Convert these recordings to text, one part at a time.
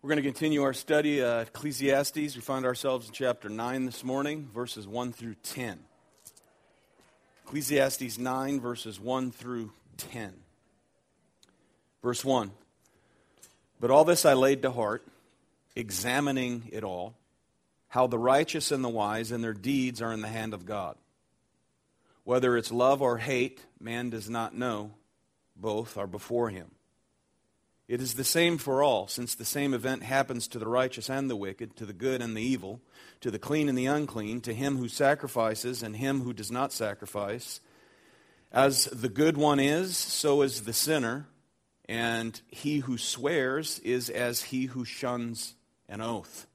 We're going to continue our study uh, Ecclesiastes. We find ourselves in chapter 9 this morning, verses 1 through 10. Ecclesiastes 9, verses 1 through 10. Verse 1 But all this I laid to heart, examining it all, how the righteous and the wise and their deeds are in the hand of God. Whether it's love or hate, man does not know. Both are before him. It is the same for all, since the same event happens to the righteous and the wicked, to the good and the evil, to the clean and the unclean, to him who sacrifices and him who does not sacrifice. As the good one is, so is the sinner, and he who swears is as he who shuns an oath.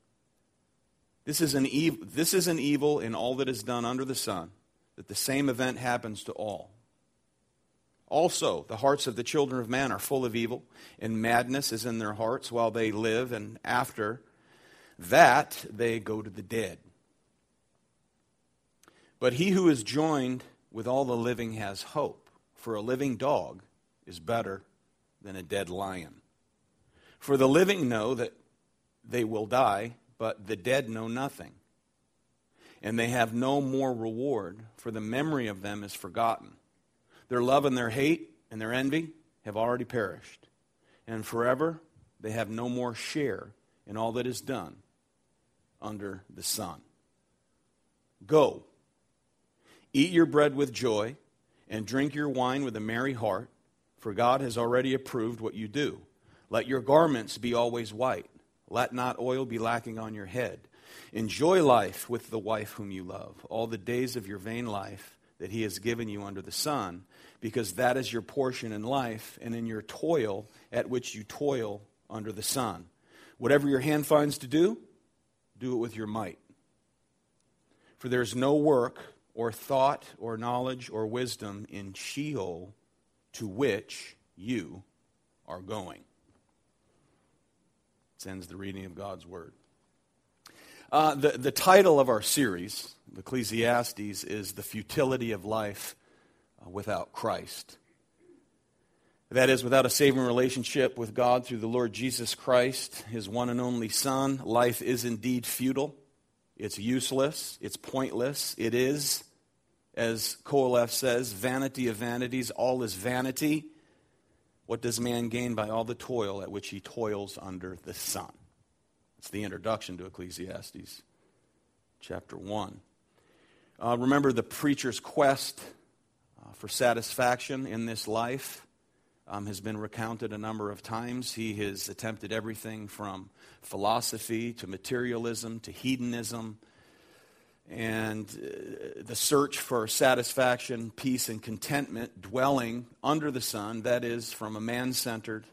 This is an, ev- this is an evil in all that is done under the sun, that the same event happens to all. Also, the hearts of the children of man are full of evil, and madness is in their hearts while they live, and after that they go to the dead. But he who is joined with all the living has hope, for a living dog is better than a dead lion. For the living know that they will die, but the dead know nothing. And they have no more reward, for the memory of them is forgotten. Their love and their hate and their envy have already perished. And forever they have no more share in all that is done under the sun. Go, eat your bread with joy, and drink your wine with a merry heart, for God has already approved what you do. Let your garments be always white. Let not oil be lacking on your head. Enjoy life with the wife whom you love, all the days of your vain life that he has given you under the sun, because that is your portion in life and in your toil at which you toil under the sun. Whatever your hand finds to do, do it with your might. For there is no work or thought or knowledge or wisdom in Sheol to which you are going. This ends the reading of God's word. Uh, the, the title of our series, Ecclesiastes, is The Futility of Life uh, without Christ. That is, without a saving relationship with God through the Lord Jesus Christ, his one and only Son, life is indeed futile. It's useless. It's pointless. It is, as Koheleth says, vanity of vanities. All is vanity. What does man gain by all the toil at which he toils under the sun? It's the introduction to Ecclesiastes, chapter 1. Uh, remember the preacher's quest uh, for satisfaction in this life um, has been recounted a number of times. He has attempted everything from philosophy to materialism to hedonism. And uh, the search for satisfaction, peace, and contentment dwelling under the sun, that is, from a man centered,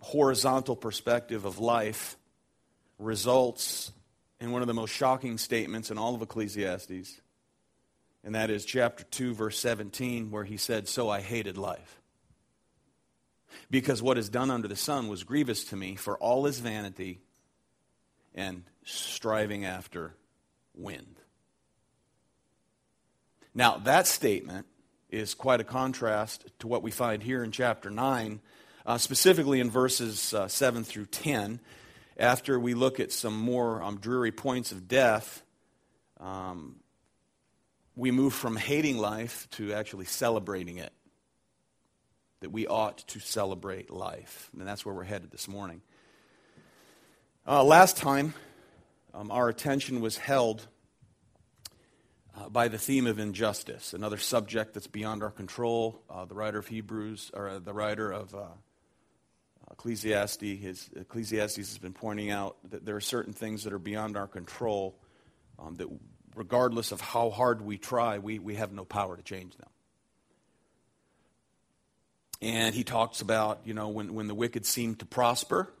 horizontal perspective of life, results in one of the most shocking statements in all of Ecclesiastes and that is chapter 2, verse 17, where he said, So I hated life. Because what is done under the sun was grievous to me, for all is vanity and striving after wind. Now, that statement is quite a contrast to what we find here in chapter 9, uh, specifically in verses uh, 7 through 10. After we look at some more um, dreary points of death, um, we move from hating life to actually celebrating it. That we ought to celebrate life. And that's where we're headed this morning. Uh, last time, um, our attention was held uh, by the theme of injustice, another subject that's beyond our control. Uh, the writer of Hebrews, or uh, the writer of uh, Ecclesiastes, his, Ecclesiastes has been pointing out that there are certain things that are beyond our control um, that regardless of how hard we try, we, we have no power to change them. And he talks about, you know, when, when the wicked seem to prosper,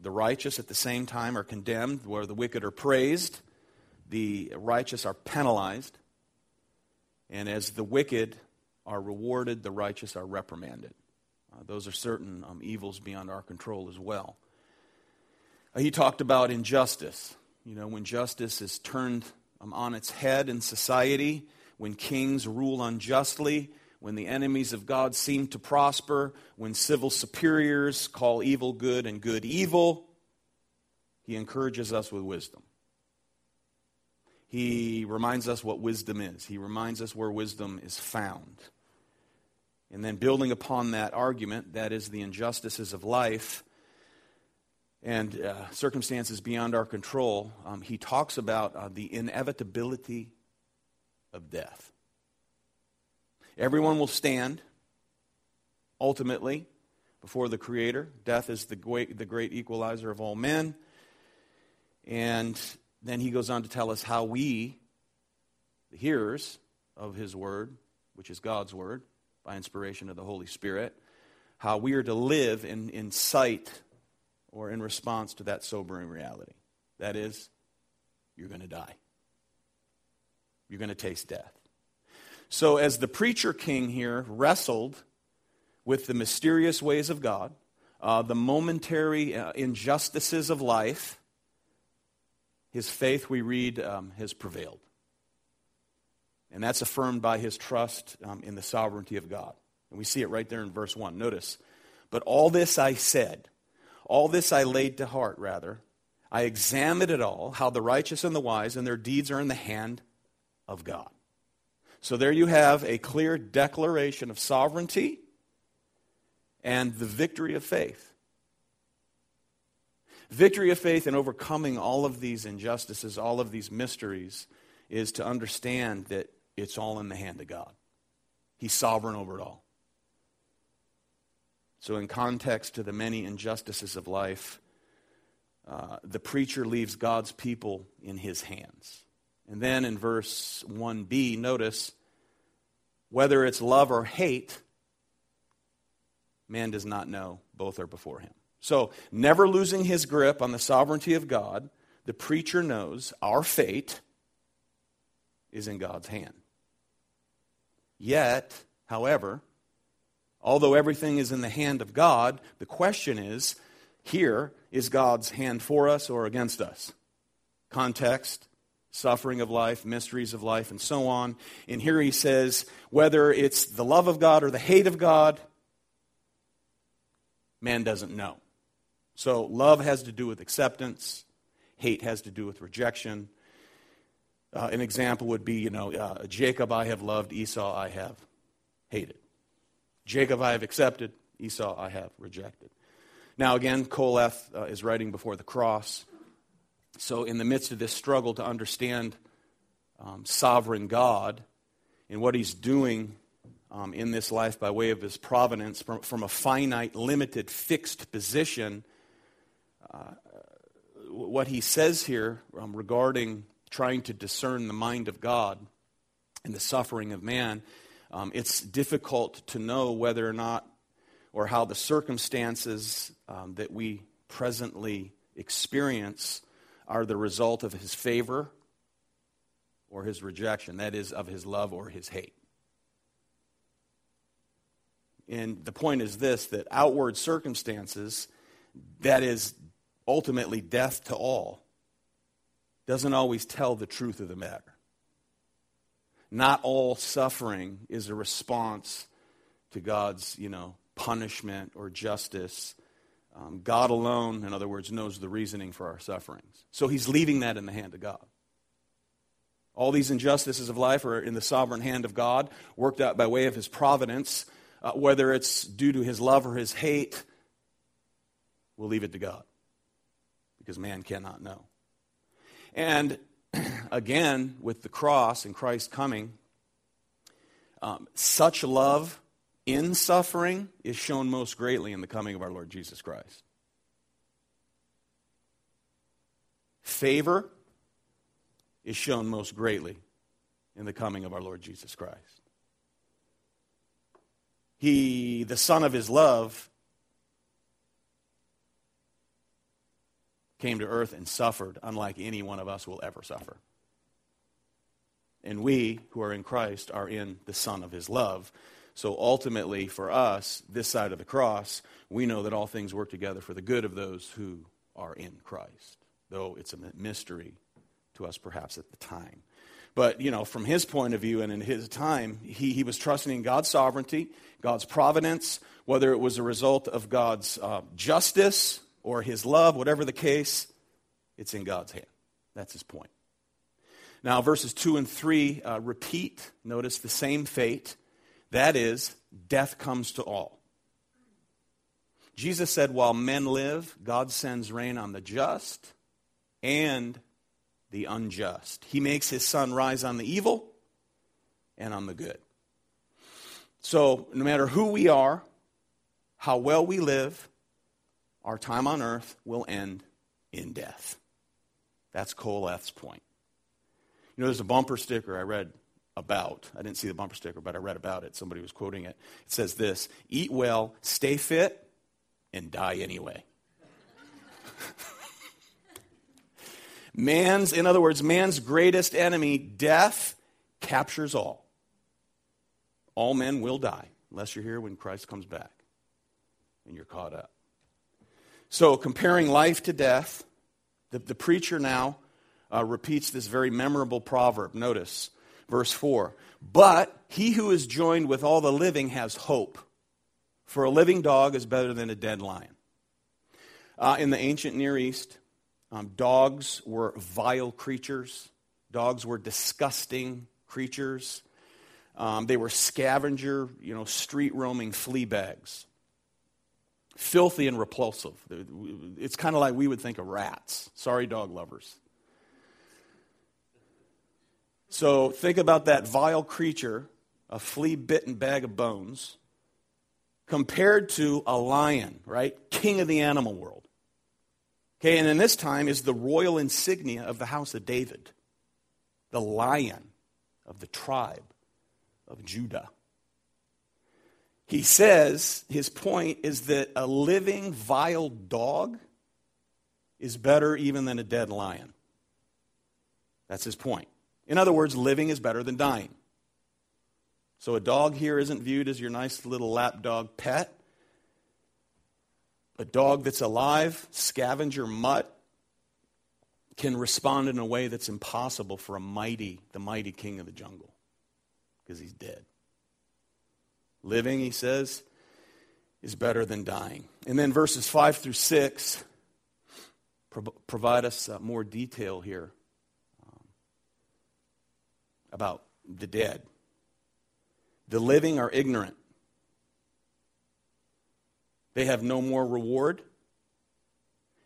the righteous at the same time are condemned, where the wicked are praised, the righteous are penalized. And as the wicked are rewarded, the righteous are reprimanded. Uh, those are certain um, evils beyond our control as well. Uh, he talked about injustice. You know, when justice is turned um, on its head in society, when kings rule unjustly, when the enemies of God seem to prosper, when civil superiors call evil good and good evil, he encourages us with wisdom. He reminds us what wisdom is. He reminds us where wisdom is found. And then, building upon that argument, that is the injustices of life and uh, circumstances beyond our control, um, he talks about uh, the inevitability of death. Everyone will stand ultimately before the Creator. Death is the great, the great equalizer of all men. And then he goes on to tell us how we, the hearers of his word, which is God's word, by inspiration of the Holy Spirit, how we are to live in, in sight or in response to that sobering reality. That is, you're going to die. You're going to taste death. So, as the preacher king here wrestled with the mysterious ways of God, uh, the momentary uh, injustices of life, his faith, we read, um, has prevailed. And that's affirmed by his trust um, in the sovereignty of God. And we see it right there in verse 1. Notice, but all this I said, all this I laid to heart, rather. I examined it all, how the righteous and the wise and their deeds are in the hand of God. So there you have a clear declaration of sovereignty and the victory of faith. Victory of faith in overcoming all of these injustices, all of these mysteries, is to understand that it's all in the hand of God. He's sovereign over it all. So, in context to the many injustices of life, uh, the preacher leaves God's people in his hands. And then in verse 1b, notice whether it's love or hate, man does not know. Both are before him. So, never losing his grip on the sovereignty of God, the preacher knows our fate is in God's hand. Yet, however, although everything is in the hand of God, the question is here, is God's hand for us or against us? Context, suffering of life, mysteries of life, and so on. And here he says whether it's the love of God or the hate of God, man doesn't know. So love has to do with acceptance, hate has to do with rejection. Uh, an example would be, you know, uh, Jacob I have loved, Esau I have hated. Jacob I have accepted, Esau I have rejected. Now, again, Qoheleth uh, is writing before the cross. So, in the midst of this struggle to understand um, sovereign God and what he's doing um, in this life by way of his providence from, from a finite, limited, fixed position uh, what he says here um, regarding trying to discern the mind of God and the suffering of man, um, it's difficult to know whether or not or how the circumstances um, that we presently experience are the result of his favor or his rejection, that is, of his love or his hate. And the point is this that outward circumstances, that is, ultimately death to all, doesn't always tell the truth of the matter. Not all suffering is a response to God's, you know, punishment or justice. Um, God alone, in other words, knows the reasoning for our sufferings. So he's leaving that in the hand of God. All these injustices of life are in the sovereign hand of God, worked out by way of his providence. Uh, whether it's due to his love or his hate, we'll leave it to God because man cannot know. And again, with the cross and Christ coming, um, such love in suffering is shown most greatly in the coming of our Lord Jesus Christ. Favor is shown most greatly in the coming of our Lord Jesus Christ. He, the Son of His love, came to earth and suffered unlike any one of us will ever suffer. And we who are in Christ are in the Son of His love. So ultimately, for us, this side of the cross, we know that all things work together for the good of those who are in Christ, though it's a mystery to us perhaps at the time. But, you know, from his point of view and in his time, he, he was trusting in God's sovereignty, God's providence, whether it was a result of God's uh, justice or his love, whatever the case, it's in God's hand. That's his point. Now, verses 2 and 3 uh, repeat, notice the same fate. That is, death comes to all. Jesus said, While men live, God sends rain on the just and the unjust. He makes his sun rise on the evil and on the good. So, no matter who we are, how well we live, our time on earth will end in death. That's Qoheleth's point. You know, there's a bumper sticker I read about. I didn't see the bumper sticker, but I read about it. Somebody was quoting it. It says this Eat well, stay fit, and die anyway. man's, in other words, man's greatest enemy, death, captures all. All men will die, unless you're here when Christ comes back and you're caught up. So, comparing life to death, the, the preacher now uh, repeats this very memorable proverb. Notice verse 4. But he who is joined with all the living has hope, for a living dog is better than a dead lion. Uh, in the ancient Near East, um, dogs were vile creatures, dogs were disgusting creatures. Um, they were scavenger, you know, street roaming flea bags. Filthy and repulsive. It's kind of like we would think of rats. Sorry, dog lovers. So think about that vile creature, a flea bitten bag of bones, compared to a lion, right? King of the animal world. Okay, and in this time is the royal insignia of the house of David, the lion of the tribe of Judah. He says his point is that a living, vile dog is better even than a dead lion. That's his point. In other words, living is better than dying. So a dog here isn't viewed as your nice little lapdog pet. A dog that's alive, scavenger mutt, can respond in a way that's impossible for a mighty, the mighty king of the jungle, because he's dead. Living, he says, is better than dying. And then verses 5 through 6 pro- provide us uh, more detail here about the dead. The living are ignorant. They have no more reward.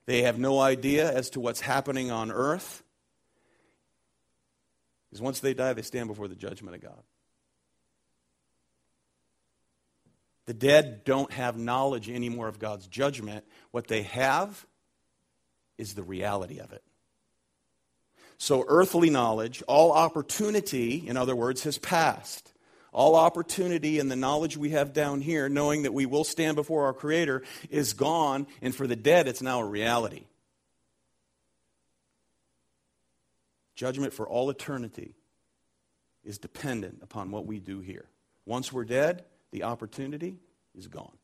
They have no idea as to what's happening on earth. Because once they die, they stand before the judgment of God. The dead don't have knowledge anymore of God's judgment. What they have is the reality of it. So, earthly knowledge, all opportunity, in other words, has passed. All opportunity and the knowledge we have down here, knowing that we will stand before our Creator, is gone, and for the dead, it's now a reality. Judgment for all eternity is dependent upon what we do here. Once we're dead, the opportunity is gone.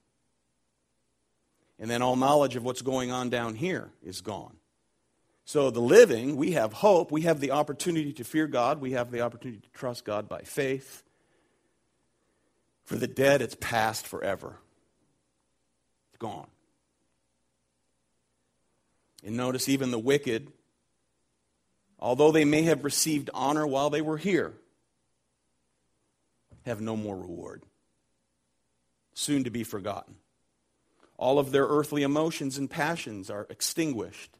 And then all knowledge of what's going on down here is gone. So, the living, we have hope. We have the opportunity to fear God. We have the opportunity to trust God by faith. For the dead, it's past forever. It's gone. And notice, even the wicked, although they may have received honor while they were here, have no more reward, soon to be forgotten. All of their earthly emotions and passions are extinguished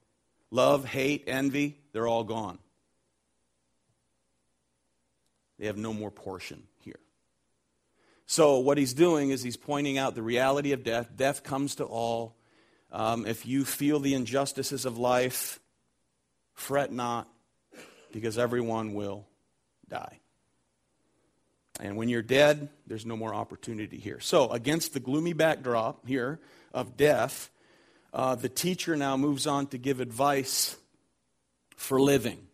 Love, hate, envy, they're all gone. They have no more portion here. So, what he's doing is he's pointing out the reality of death. Death comes to all. Um, if you feel the injustices of life, fret not, because everyone will die. And when you're dead, there's no more opportunity here. So, against the gloomy backdrop here of death, uh, the teacher now moves on to give advice for living.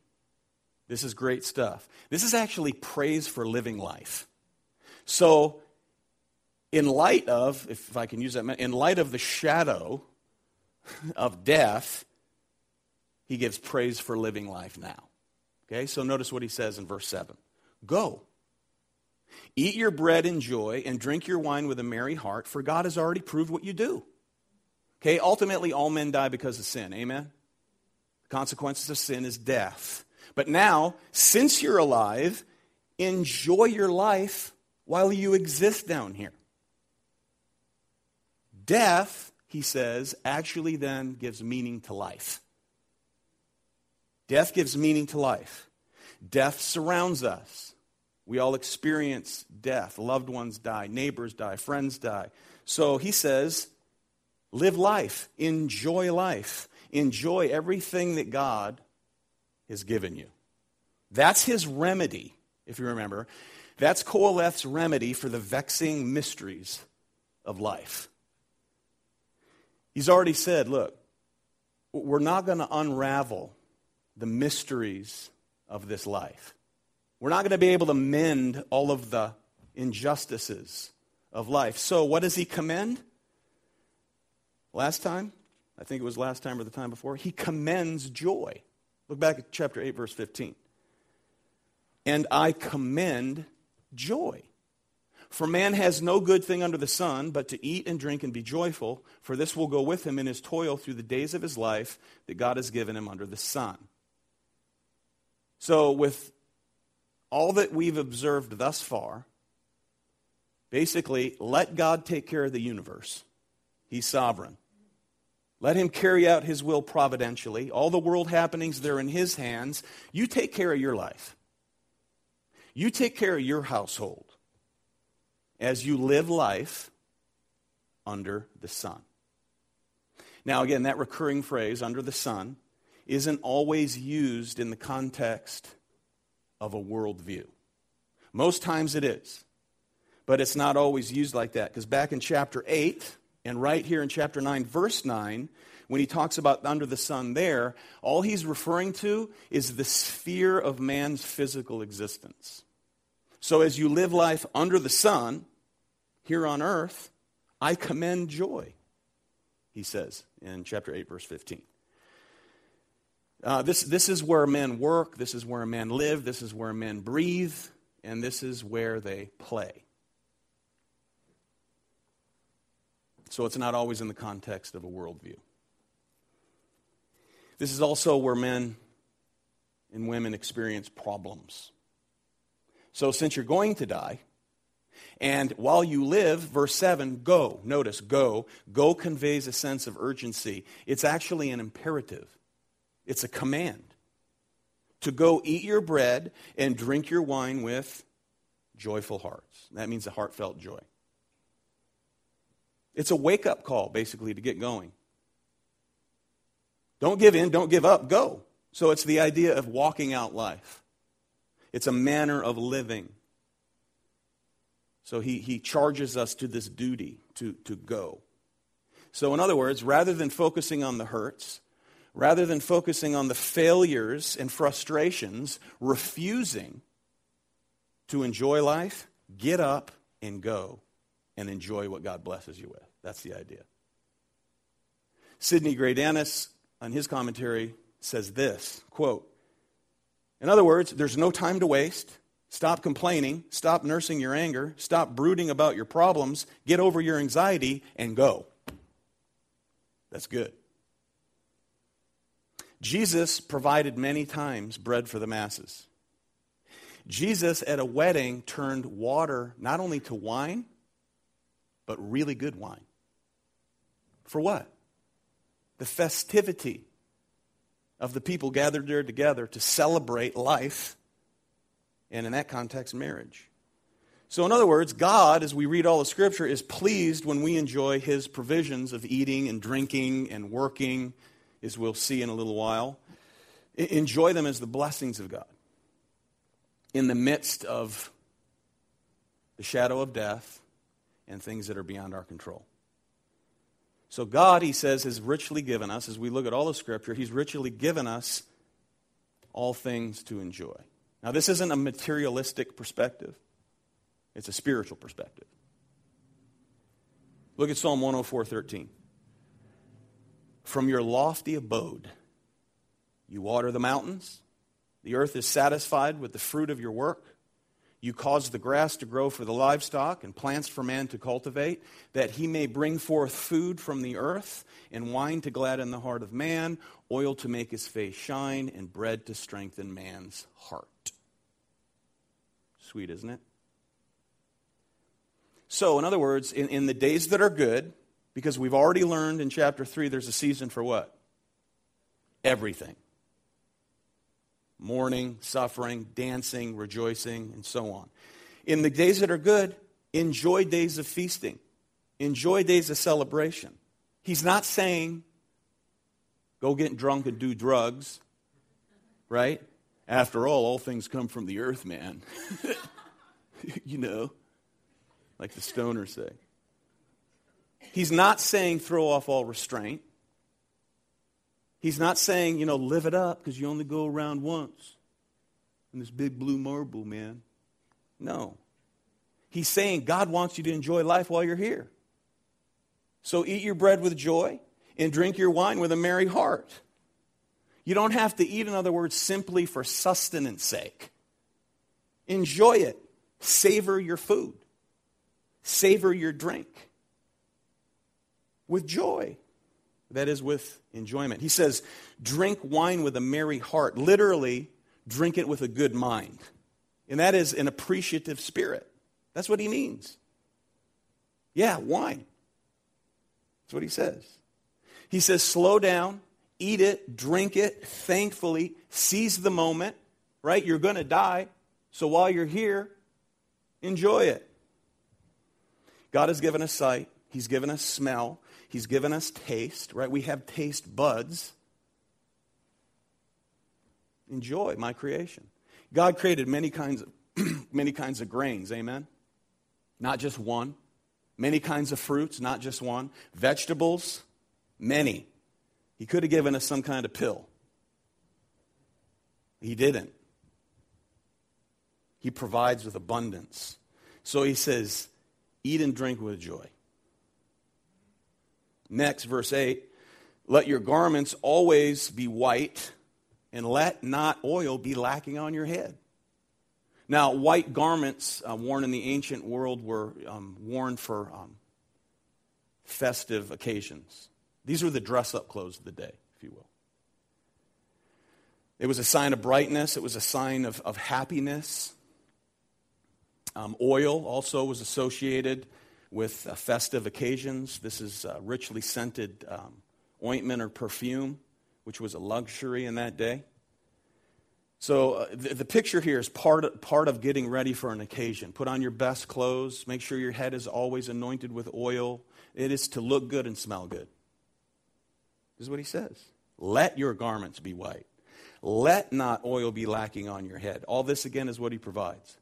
This is great stuff. This is actually praise for living life. So, in light of, if I can use that, in light of the shadow of death, he gives praise for living life now. Okay, so notice what he says in verse 7 Go. Eat your bread in joy and drink your wine with a merry heart, for God has already proved what you do. Okay, ultimately, all men die because of sin. Amen? The consequences of sin is death. But now, since you're alive, enjoy your life while you exist down here. Death, he says, actually then gives meaning to life. Death gives meaning to life. Death surrounds us. We all experience death. Loved ones die, neighbors die, friends die. So he says, live life, enjoy life, enjoy everything that God has given you. That's his remedy, if you remember. That's Qoheleth's remedy for the vexing mysteries of life. He's already said, look, we're not going to unravel the mysteries of this life. We're not going to be able to mend all of the injustices of life. So, what does he commend? Last time, I think it was last time or the time before, he commends joy. Look back at chapter 8, verse 15. And I commend joy. For man has no good thing under the sun but to eat and drink and be joyful, for this will go with him in his toil through the days of his life that God has given him under the sun. So, with all that we've observed thus far, basically, let God take care of the universe. He's sovereign. Let him carry out his will providentially. All the world happenings, they're in his hands. You take care of your life. You take care of your household as you live life under the sun. Now, again, that recurring phrase, under the sun, isn't always used in the context of a worldview. Most times it is, but it's not always used like that. Because back in chapter 8, and right here in chapter 9, verse 9, when he talks about under the sun there, all he's referring to is the sphere of man's physical existence. So as you live life under the sun, here on earth, I commend joy, he says in chapter 8, verse 15. Uh, this, this is where men work, this is where men live, this is where men breathe, and this is where they play. So it's not always in the context of a worldview. This is also where men and women experience problems. So since you're going to die, and while you live, verse 7, go. Notice, go. Go conveys a sense of urgency. It's actually an imperative. It's a command to go eat your bread and drink your wine with joyful hearts. That means a heartfelt joy. It's a wake up call, basically, to get going. Don't give in, don't give up, go. So it's the idea of walking out life. It's a manner of living. So he, he charges us to this duty to, to go. So, in other words, rather than focusing on the hurts, rather than focusing on the failures and frustrations, refusing to enjoy life, get up and go and enjoy what God blesses you with. That's the idea. Sidney Greidanus, on his commentary, says this quote, In other words, there's no time to waste. Stop complaining. Stop nursing your anger. Stop brooding about your problems. Get over your anxiety and go. That's good. Jesus provided many times bread for the masses. Jesus at a wedding turned water not only to wine, but really good wine. For what? The festivity of the people gathered there together to celebrate life, and in that context, marriage. So, in other words, God, as we read all the scripture, is pleased when we enjoy his provisions of eating and drinking and working as we'll see in a little while. Enjoy them as the blessings of God in the midst of the shadow of death and things that are beyond our control. So, God, he says, has richly given us, as we look at all of Scripture, he's richly given us all things to enjoy. Now, this isn't a materialistic perspective, it's a spiritual perspective. Look at Psalm 104 13. From your lofty abode, you water the mountains, The earth is satisfied with the fruit of your work. You cause the grass to grow for the livestock and plants for man to cultivate, that he may bring forth food from the earth, and wine to gladden the heart of man, oil to make his face shine, and bread to strengthen man's heart. Sweet, isn't it? So, in other words, in, in the days that are good, because we've already learned in chapter 3 there's a season for what? Everything mourning, suffering, dancing, rejoicing, and so on. In the days that are good, enjoy days of feasting, enjoy days of celebration. He's not saying go get drunk and do drugs, right? After all, all things come from the earth, man. you know, like the stoners say. He's not saying throw off all restraint. He's not saying, you know, live it up because you only go around once in this big blue marble, man. No. He's saying God wants you to enjoy life while you're here. So eat your bread with joy and drink your wine with a merry heart. You don't have to eat, in other words, simply for sustenance sake. Enjoy it. Savor your food. Savor your drink with joy. That is, with enjoyment. He says, drink wine with a merry heart. Literally, drink it with a good mind. And that is an appreciative spirit. That's what he means. Yeah, wine. That's what he says. He says, slow down, eat it, drink it, thankfully, seize the moment, right? You're going to die. So while you're here, enjoy it. God has given us sight, He's given us smell, He's given us taste, right? We have taste buds. Enjoy my creation. God created many kinds of many kinds of grains, amen? Not just one. Many kinds of fruits, not just one. Vegetables, many. He could have given us some kind of pill. He didn't. He provides with abundance. So he says, eat and drink with joy. Next, verse 8 let your garments always be white, and let not oil be lacking on your head. Now, white garments uh, worn in the ancient world were um, worn for um, festive occasions. These were the dress up clothes of the day, if you will. It was a sign of brightness, it was a sign of, of happiness. Um, oil also was associated with uh, festive occasions. This is uh, richly scented um, ointment or perfume, which was a luxury in that day. So uh, the, the, picture here is part of, part of getting ready for an occasion. Put on your best clothes. Make sure your head is always anointed with oil. It is to look good and smell good. This is what he says. Let your garments be white. Let not oil be lacking on your head. All this, again, is what he provides.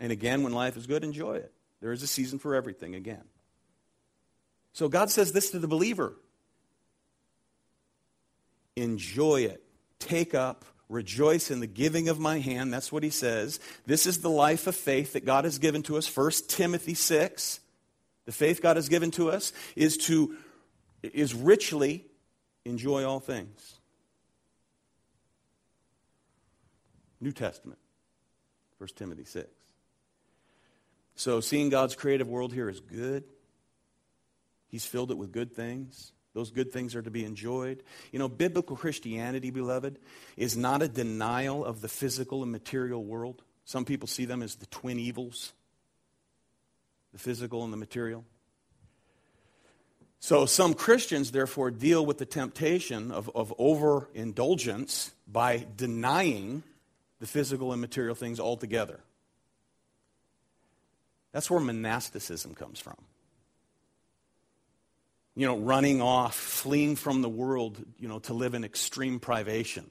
And again, when life is good, enjoy it. There is a season for everything again. So God says this to the believer enjoy it, take up, rejoice in the giving of my hand. That's what he says. This is the life of faith that God has given to us. 1 Timothy 6. The faith God has given to us is to is richly enjoy all things. New Testament. 1 Timothy 6. So, seeing God's creative world here is good. He's filled it with good things. Those good things are to be enjoyed. You know, biblical Christianity, beloved, is not a denial of the physical and material world. Some people see them as the twin evils the physical and the material. So, some Christians, therefore, deal with the temptation of, of overindulgence by denying the physical and material things altogether. That's where monasticism comes from. You know, running off, fleeing from the world, you know, to live in extreme privation.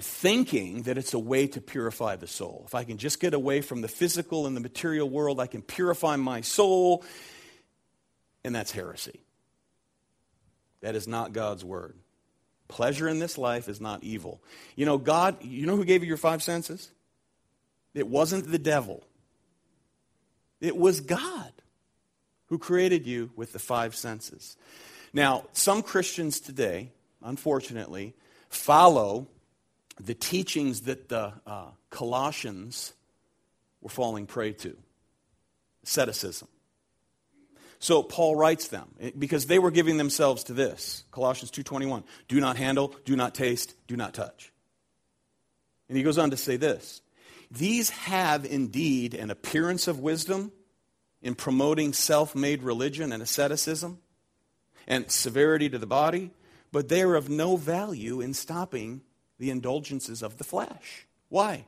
Thinking that it's a way to purify the soul. If I can just get away from the physical and the material world, I can purify my soul. And that's heresy. That is not God's word. Pleasure in this life is not evil. You know, God, you know who gave you your five senses? It wasn't the devil, it was God who created you with the five senses. Now, some Christians today, unfortunately, follow the teachings that the uh, Colossians were falling prey to asceticism. So Paul writes them eh, because they were giving themselves to this. Colossians 2:21. Do not handle, do not taste, do not touch. And he goes on to say this. These have indeed an appearance of wisdom in promoting self-made religion and asceticism and severity to the body, but they are of no value in stopping the indulgences of the flesh. Why?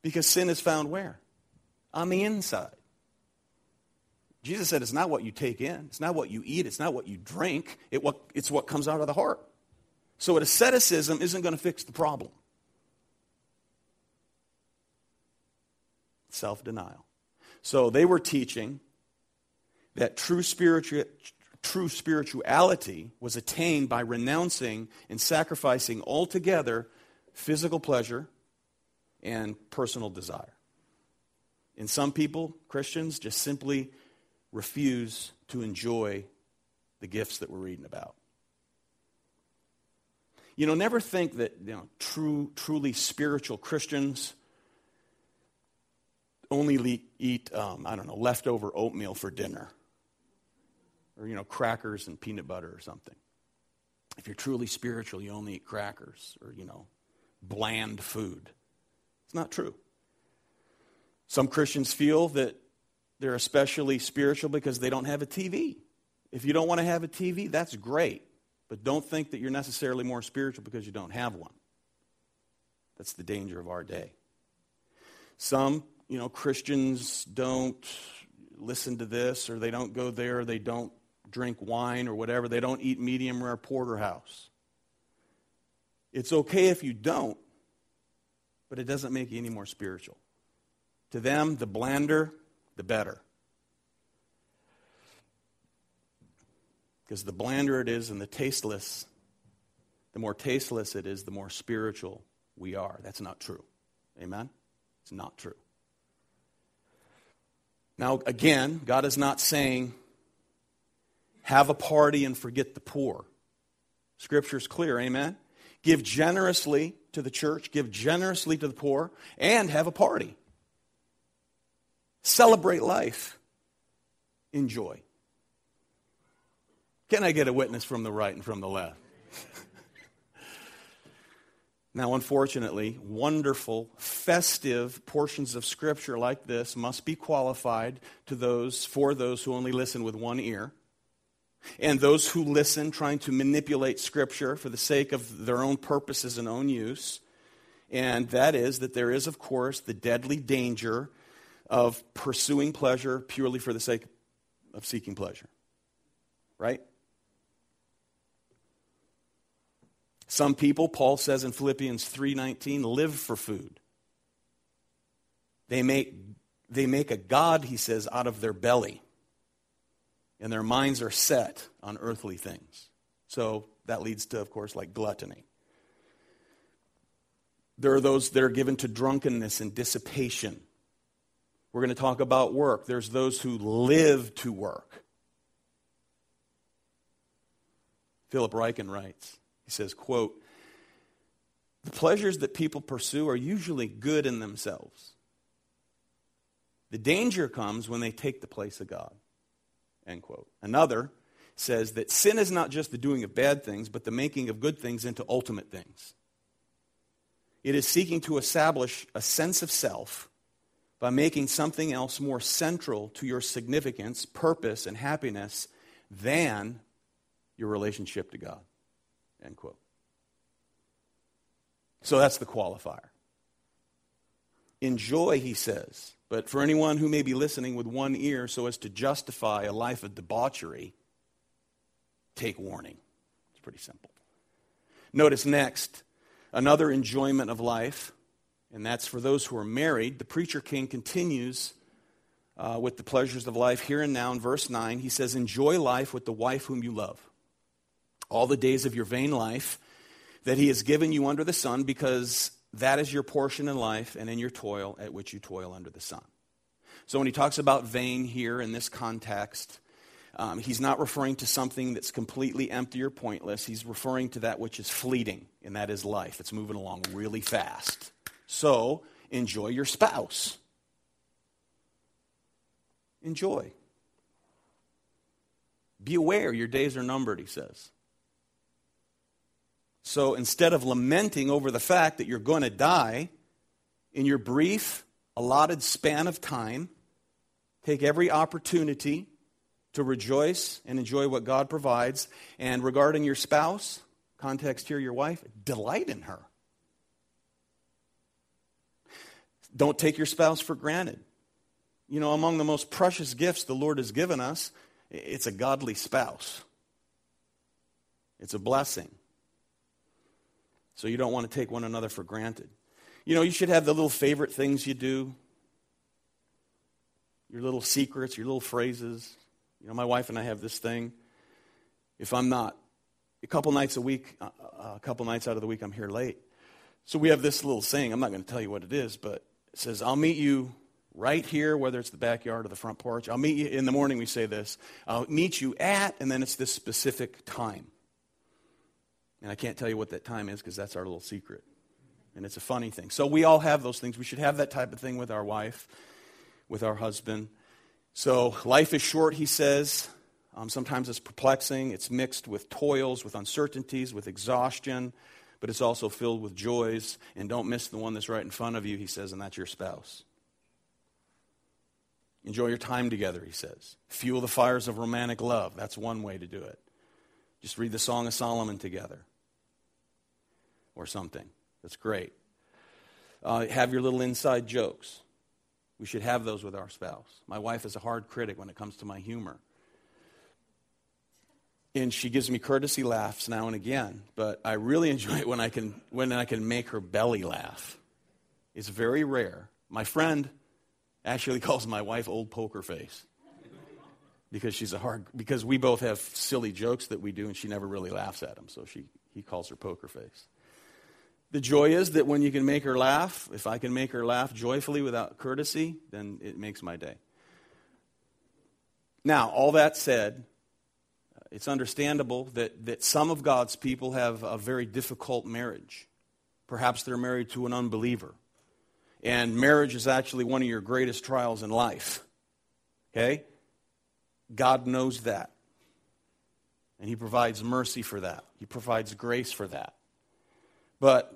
Because sin is found where? On the inside. Jesus said it's not what you take in, it's not what you eat, it's not what you drink, it what, it's what comes out of the heart. So, asceticism isn't going to fix the problem. Self denial. So, they were teaching that true, spiritu- true spirituality was attained by renouncing and sacrificing altogether physical pleasure and personal desire. And some people, Christians, just simply refuse to enjoy the gifts that we're reading about. You know, never think that you know, true, truly spiritual Christians only eat, um, I don't know, leftover oatmeal for dinner. Or, you know, crackers and peanut butter or something. If you're truly spiritual, you only eat crackers or, you know, bland food. It's not true. Some Christians feel that they're especially spiritual because they don't have a TV. If you don't want to have a TV, that's great. But don't think that you're necessarily more spiritual because you don't have one. That's the danger of our day. Some, you know, Christians don't listen to this or they don't go there, they don't drink wine or whatever, they don't eat medium rare porterhouse. It's okay if you don't, but it doesn't make you any more spiritual. To them, the blander, the better. Because the blander it is and the tasteless, the more tasteless it is, the more spiritual we are. That's not true. Amen? It's not true. Now, again, God is not saying have a party and forget the poor. Scripture is clear. Amen? Give generously to the church, give generously to the poor, and have a party. Celebrate life. Enjoy. Can I get a witness from the right and from the left? now, unfortunately, wonderful, festive portions of Scripture like this must be qualified to those, for those who only listen with one ear. And those who listen trying to manipulate Scripture for the sake of their own purposes and own use. And that is that there is, of course, the deadly danger of pursuing pleasure purely for the sake of seeking pleasure. Right? Some people, Paul says in Philippians 3:19, live for food. They make, they make a God, he says, out of their belly. And their minds are set on earthly things. So that leads to, of course, like gluttony. There are those that are given to drunkenness and dissipation. We're going to talk about work. There's those who live to work. Philip Ryken writes, he says, quote, the pleasures that people pursue are usually good in themselves. The danger comes when they take the place of God. End quote. Another says that sin is not just the doing of bad things, but the making of good things into ultimate things. It is seeking to establish a sense of self by making something else more central to your significance, purpose, and happiness than your relationship to God. End quote. So that's the qualifier. Enjoy, he says, but for anyone who may be listening with one ear so as to justify a life of debauchery, take warning. It's pretty simple. Notice next another enjoyment of life and that's for those who are married. The preacher king continues uh, with the pleasures of life here and now in verse 9. He says, Enjoy life with the wife whom you love, all the days of your vain life that he has given you under the sun, because that is your portion in life and in your toil at which you toil under the sun. So when he talks about vain here in this context, Um, he's not referring to something that's completely empty or pointless. He's referring to that which is fleeting, and that is life. It's moving along really fast. So enjoy your spouse. Enjoy. Be aware your days are numbered, he says. So instead of lamenting over the fact that you're going to die in your brief, allotted span of time, take every opportunity to rejoice and enjoy what God provides. And regarding your spouse, context here, your wife, delight in her. Don't take your spouse for granted. You know, among the most precious gifts the Lord has given us, it's a godly spouse. It's a blessing. So you don't want to take one another for granted. You know, you should have the little favorite things you do, your little secrets, your little phrases. You know, my wife and I have this thing. If I'm not, a couple nights a week, uh, uh, a couple nights out of the week, I'm here late. So we have this little saying. I'm not going to tell you what it is, but it says, I'll meet you right here, whether it's the backyard or the front porch. I'll meet you in the morning, we say this. I'll meet you at, and then it's this specific time. And I can't tell you what that time is because that's our little secret. And it's a funny thing. So we all have those things. We should have that type of thing with our wife, with our husband. So life is short, he says. Um, sometimes it's perplexing. It's mixed with toils, with uncertainties, with exhaustion, but it's also filled with joys. And don't miss the one that's right in front of you, he says, and that's your spouse. Enjoy your time together, he says. Fuel the fires of romantic love. That's one way to do it. Just read the Song of Solomon together or something. That's great. Uh, have your little inside jokes. We should have those with our spouse. My wife is a hard critic when it comes to my humor. And she gives me courtesy laughs now and again, but I really enjoy it when I can, when I can make her belly laugh. It's very rare. My friend actually calls my wife old poker face because she's a hard because we both have silly jokes that we do and she never really laughs at them so she he calls her poker face the joy is that when you can make her laugh, if I can make her laugh joyfully without courtesy, then it makes my day. Now, all that said, uh, it's understandable that, that some of God's people have a very difficult marriage. Perhaps they're married to an unbeliever. And marriage is actually one of your greatest trials in life. Okay? God knows that. And He provides mercy for that, He provides grace for that. But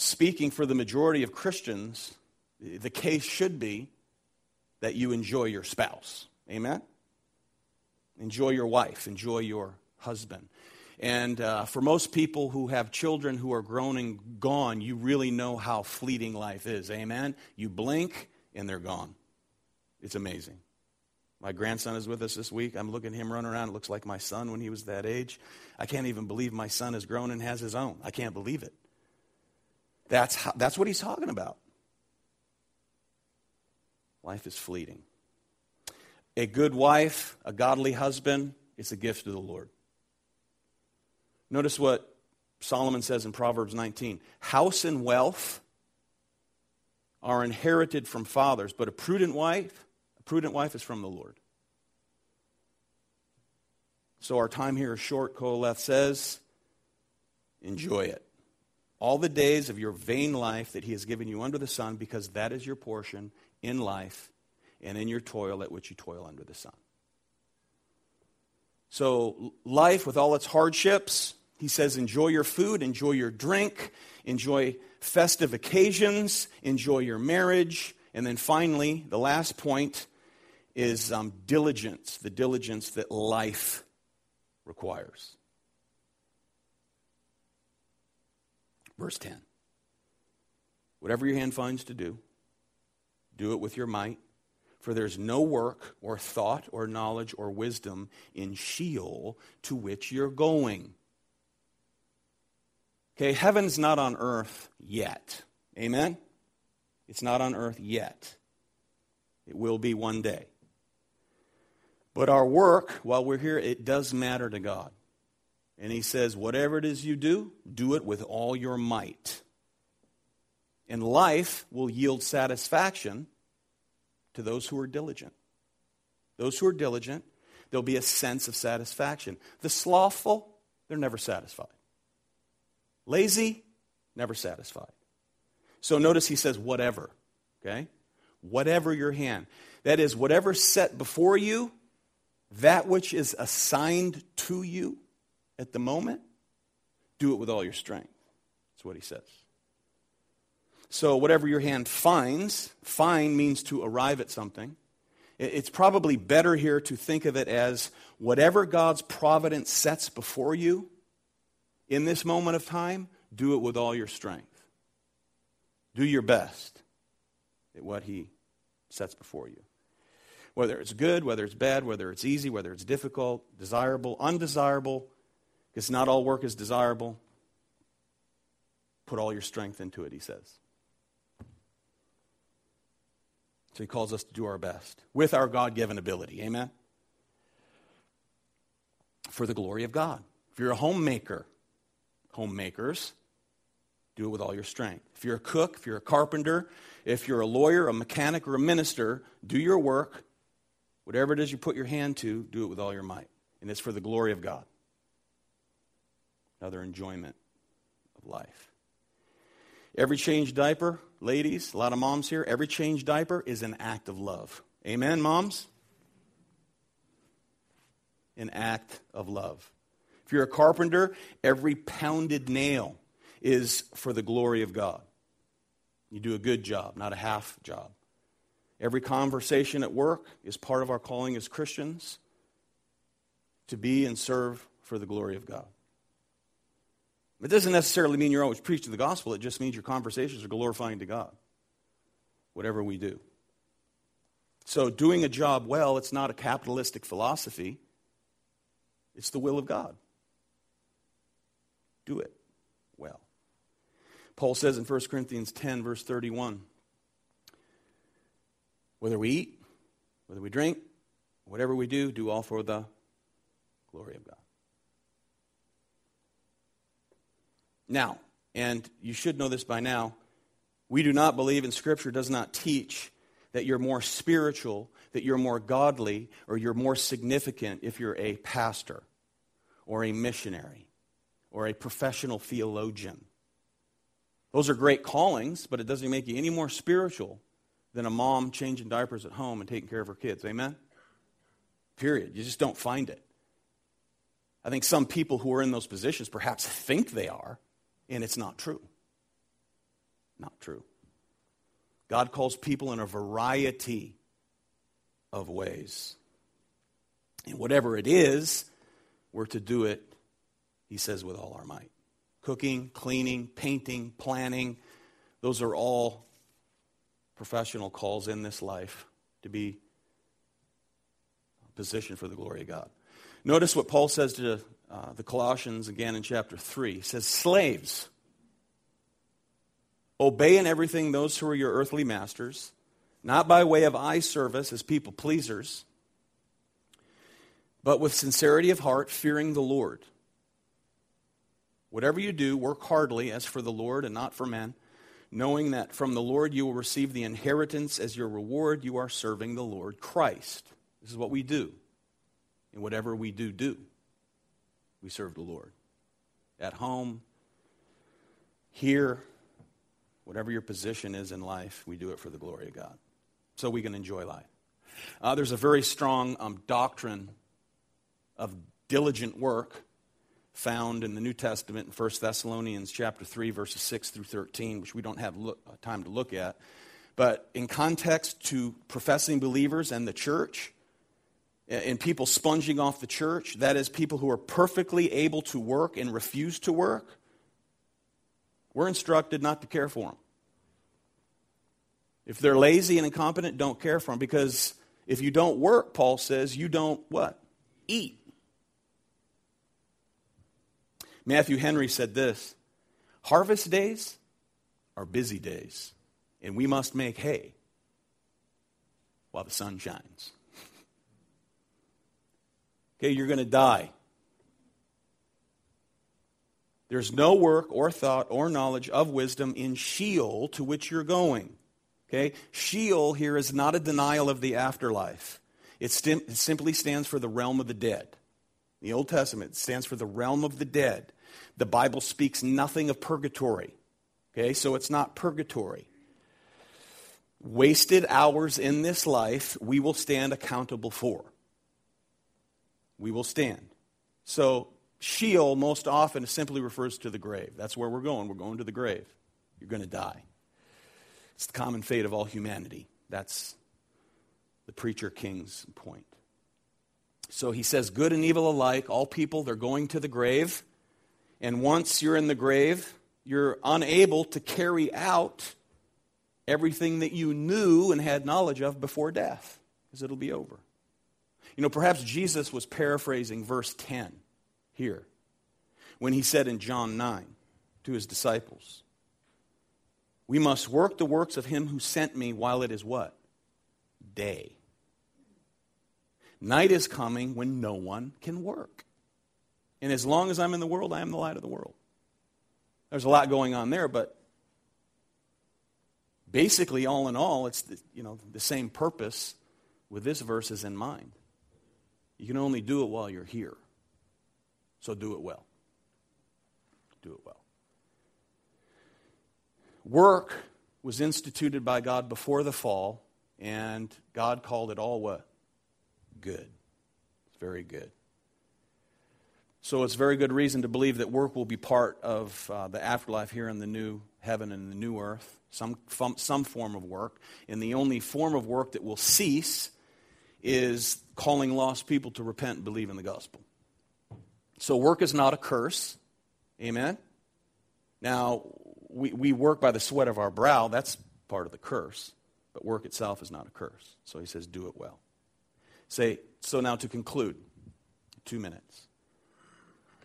speaking for the majority of Christians, the case should be that you enjoy your spouse. Amen? Enjoy your wife, enjoy your husband. And uh, for most people who have children who are grown and gone, you really know how fleeting life is. Amen? You blink and they're gone. It's amazing. My grandson is with us this week. I'm looking at him run around. It looks like my son when he was that age. I can't even believe my son has grown and has his own. I can't believe it. That's, how, that's what he's talking about. Life is fleeting. A good wife, a godly husband, it's a gift of the Lord. Notice what Solomon says in Proverbs 19 House and wealth are inherited from fathers, but a prudent wife, a prudent wife is from the Lord. So our time here is short, Qoheleth says. Enjoy it all the days of your vain life that he has given you under the sun, because that is your portion in life and in your toil at which you toil under the sun. So, life with all its hardships, he says, enjoy your food, enjoy your drink, enjoy festive occasions, enjoy your marriage. And then finally, the last point is um, diligence, the diligence that life requires. Verse 10. Whatever your hand finds to do, do it with your might, for there's no work or thought or knowledge or wisdom in Sheol to which you're going. Okay, heaven's not on earth yet. Amen? It's not on earth yet. It will be one day. But our work, while we're here, it does matter to God. And he says, whatever it is you do, do it with all your might. And life will yield satisfaction to those who are diligent. Those who are diligent, there'll be a sense of satisfaction. The slothful, they're never satisfied. Lazy, never satisfied. So notice he says, whatever. Okay? Whatever your hand. That is, whatever set before you, that which is assigned to you at the moment, do it with all your strength. That's what he says. So, whatever your hand finds, find means to arrive at something. It's probably better here to think of it as whatever God's providence sets before you in this moment of time, do it with all your strength. Do your best at what He sets before you. Whether it's good, whether it's bad, whether it's easy, whether it's difficult, desirable, undesirable, because not all work is desirable. Put all your strength into it, he says. So he calls us to do our best with our God given ability. Amen? For the glory of God. If you're a homemaker, homemakers, do it with all your strength. If you're a cook, if you're a carpenter, if you're a lawyer, a mechanic, or a minister, do your work. Whatever it is you put your hand to, do it with all your might. And it's for the glory of God. Another enjoyment of life. Every changed diaper, ladies, a lot of moms here, every changed diaper is an act of love. Amen, moms? An act of love. If you're a carpenter, every pounded nail is for the glory of God. You do a good job, not a half job. Every conversation at work is part of our calling as Christians to be and serve for the glory of God. It doesn't necessarily mean you're always preaching the gospel, it just means your conversations are glorifying to God, whatever we do. So, doing a job well, it's not a capitalistic philosophy, it's the will of God. Do it well. Paul says in 1 Corinthians 10, verse 31 whether we eat, whether we drink, whatever we do, do all for the glory of God. Now, and you should know this by now, we do not believe in Scripture does not teach that you're more spiritual, that you're more godly, or you're more significant if you're a pastor or a missionary or a professional theologian. Those are great callings, but it doesn't make you any more spiritual than a mom changing diapers at home and taking care of her kids. Amen? Period. You just don't find it. I think some people who are in those positions perhaps think they are, and it's not true. Not true. God calls people in a variety of ways. And whatever it is, we're to do it, he says, with all our might cooking, cleaning, painting, planning. Those are all professional calls in this life to be positioned for the glory of God. Notice what Paul says to uh, the Colossians again in chapter 3. He says, Slaves, obey in everything those who are your earthly masters, not by way of eye service as people pleasers, but with sincerity of heart, fearing the Lord. Whatever you do, work heartily as for the Lord and not for men, knowing that from the Lord you will receive the inheritance as your reward. You are serving the Lord Christ. This is what we do. And whatever we do, do. We serve the Lord. At home, here, whatever your position is in life, we do it for the glory of God. So we can enjoy life. Uh, there's a very strong um, doctrine of diligent work found in the New Testament in 1 Thessalonians chapter 3 verses 6 through 13, which we don't have look, time to look at. But in context to professing believers and the church, and people sponging off the church, that is, people who are perfectly able to work and refuse to work, we're instructed not to care for them. If they're lazy and incompetent, don't care for them because if you don't work, Paul says, you don't what? Eat. Matthew Henry said this Harvest days are busy days, and we must make hay while the sun shines. Okay, you're going to die. There's no work or thought or knowledge of wisdom in Sheol to which you're going. Okay? Sheol here is not a denial of the afterlife. It, it simply stands for the realm of the dead. The Old Testament stands for the realm of the dead. The Bible speaks nothing of purgatory. Okay, so it's not purgatory. Wasted hours in this life, we will stand accountable for. We will stand. So, Sheol most often simply refers to the grave. That's where we're going. We're going to the grave. You're going to die. It's the common fate of all humanity. That's the preacher king's point. So he says, good and evil alike, all people, they're going to the grave. And once you're in the grave, you're unable to carry out everything that you knew and had knowledge of before death, because it'll be over. You know, perhaps Jesus was paraphrasing verse 10 here when he said in John 9 to his disciples, We must work the works of him who sent me while it is what? Day. Night is coming when no one can work. And as long as I'm in the world, I am the light of the world. There's a lot going on there, but basically, all in all, it's the, you know, the same purpose with this verse is in mind. You can only do it while you're here. So do it well. Do it well. Work was instituted by God before the fall, and God called it all what? Good. It's very good. So it's very good reason to believe that work will be part of uh, the afterlife here in the new heaven and the new earth, some, some form of work. And the only form of work that will cease is calling lost people to repent and believe in the gospel. So work is not a curse. Amen? Now, we, we work by the sweat of our brow. That's part of the curse. But work itself is not a curse. So he says, do it well. Say, so now to conclude, two minutes.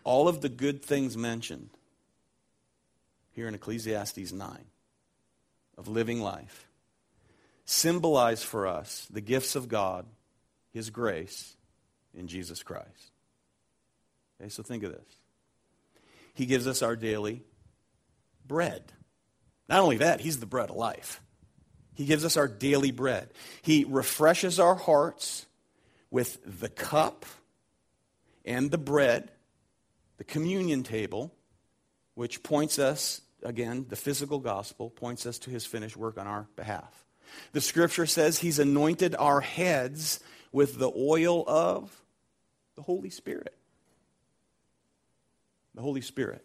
All of the good things mentioned here in Ecclesiastes 9 of living life symbolize for us the gifts of God, His grace in Jesus Christ. Okay, so think of this. He gives us our daily bread. Not only that, He's the bread of life. He gives us our daily bread. He refreshes our hearts with the cup and the bread, the communion table, which points us, again, the physical gospel, points us to his finished work on our behalf. The scripture says he's anointed our heads with the oil of the Holy Spirit. The Holy Spirit.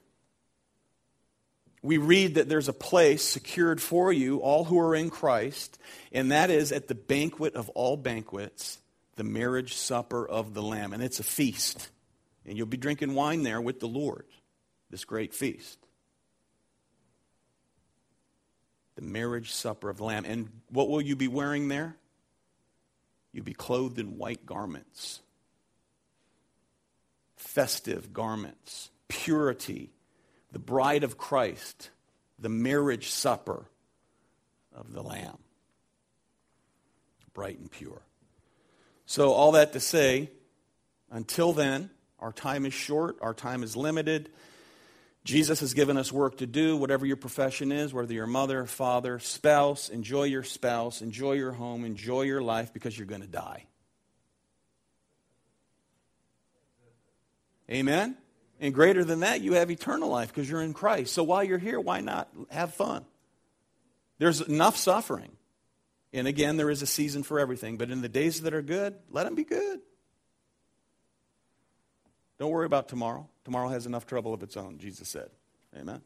We read that there's a place secured for you, all who are in Christ, and that is at the banquet of all banquets the marriage supper of the Lamb. And it's a feast. And you'll be drinking wine there with the Lord, this great feast. The marriage supper of the Lamb. And what will you be wearing there? You'll be clothed in white garments, festive garments, purity, the bride of Christ, the marriage supper of the Lamb. Bright and pure. So, all that to say, until then, our time is short, our time is limited. Jesus has given us work to do, whatever your profession is, whether you're mother, father, spouse, enjoy your spouse, enjoy your home, enjoy your life because you're going to die. Amen? And greater than that, you have eternal life because you're in Christ. So while you're here, why not have fun? There's enough suffering. And again, there is a season for everything. But in the days that are good, let them be good. Don't worry about tomorrow. Tomorrow has enough trouble of its own, Jesus said. Amen.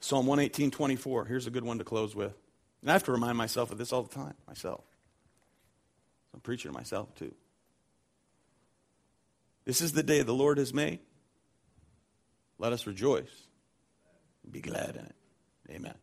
Psalm 118, 24. Here's a good one to close with. And I have to remind myself of this all the time, myself. I'm preaching to myself too. This is the day the Lord has made. Let us rejoice and be glad in it. Amen.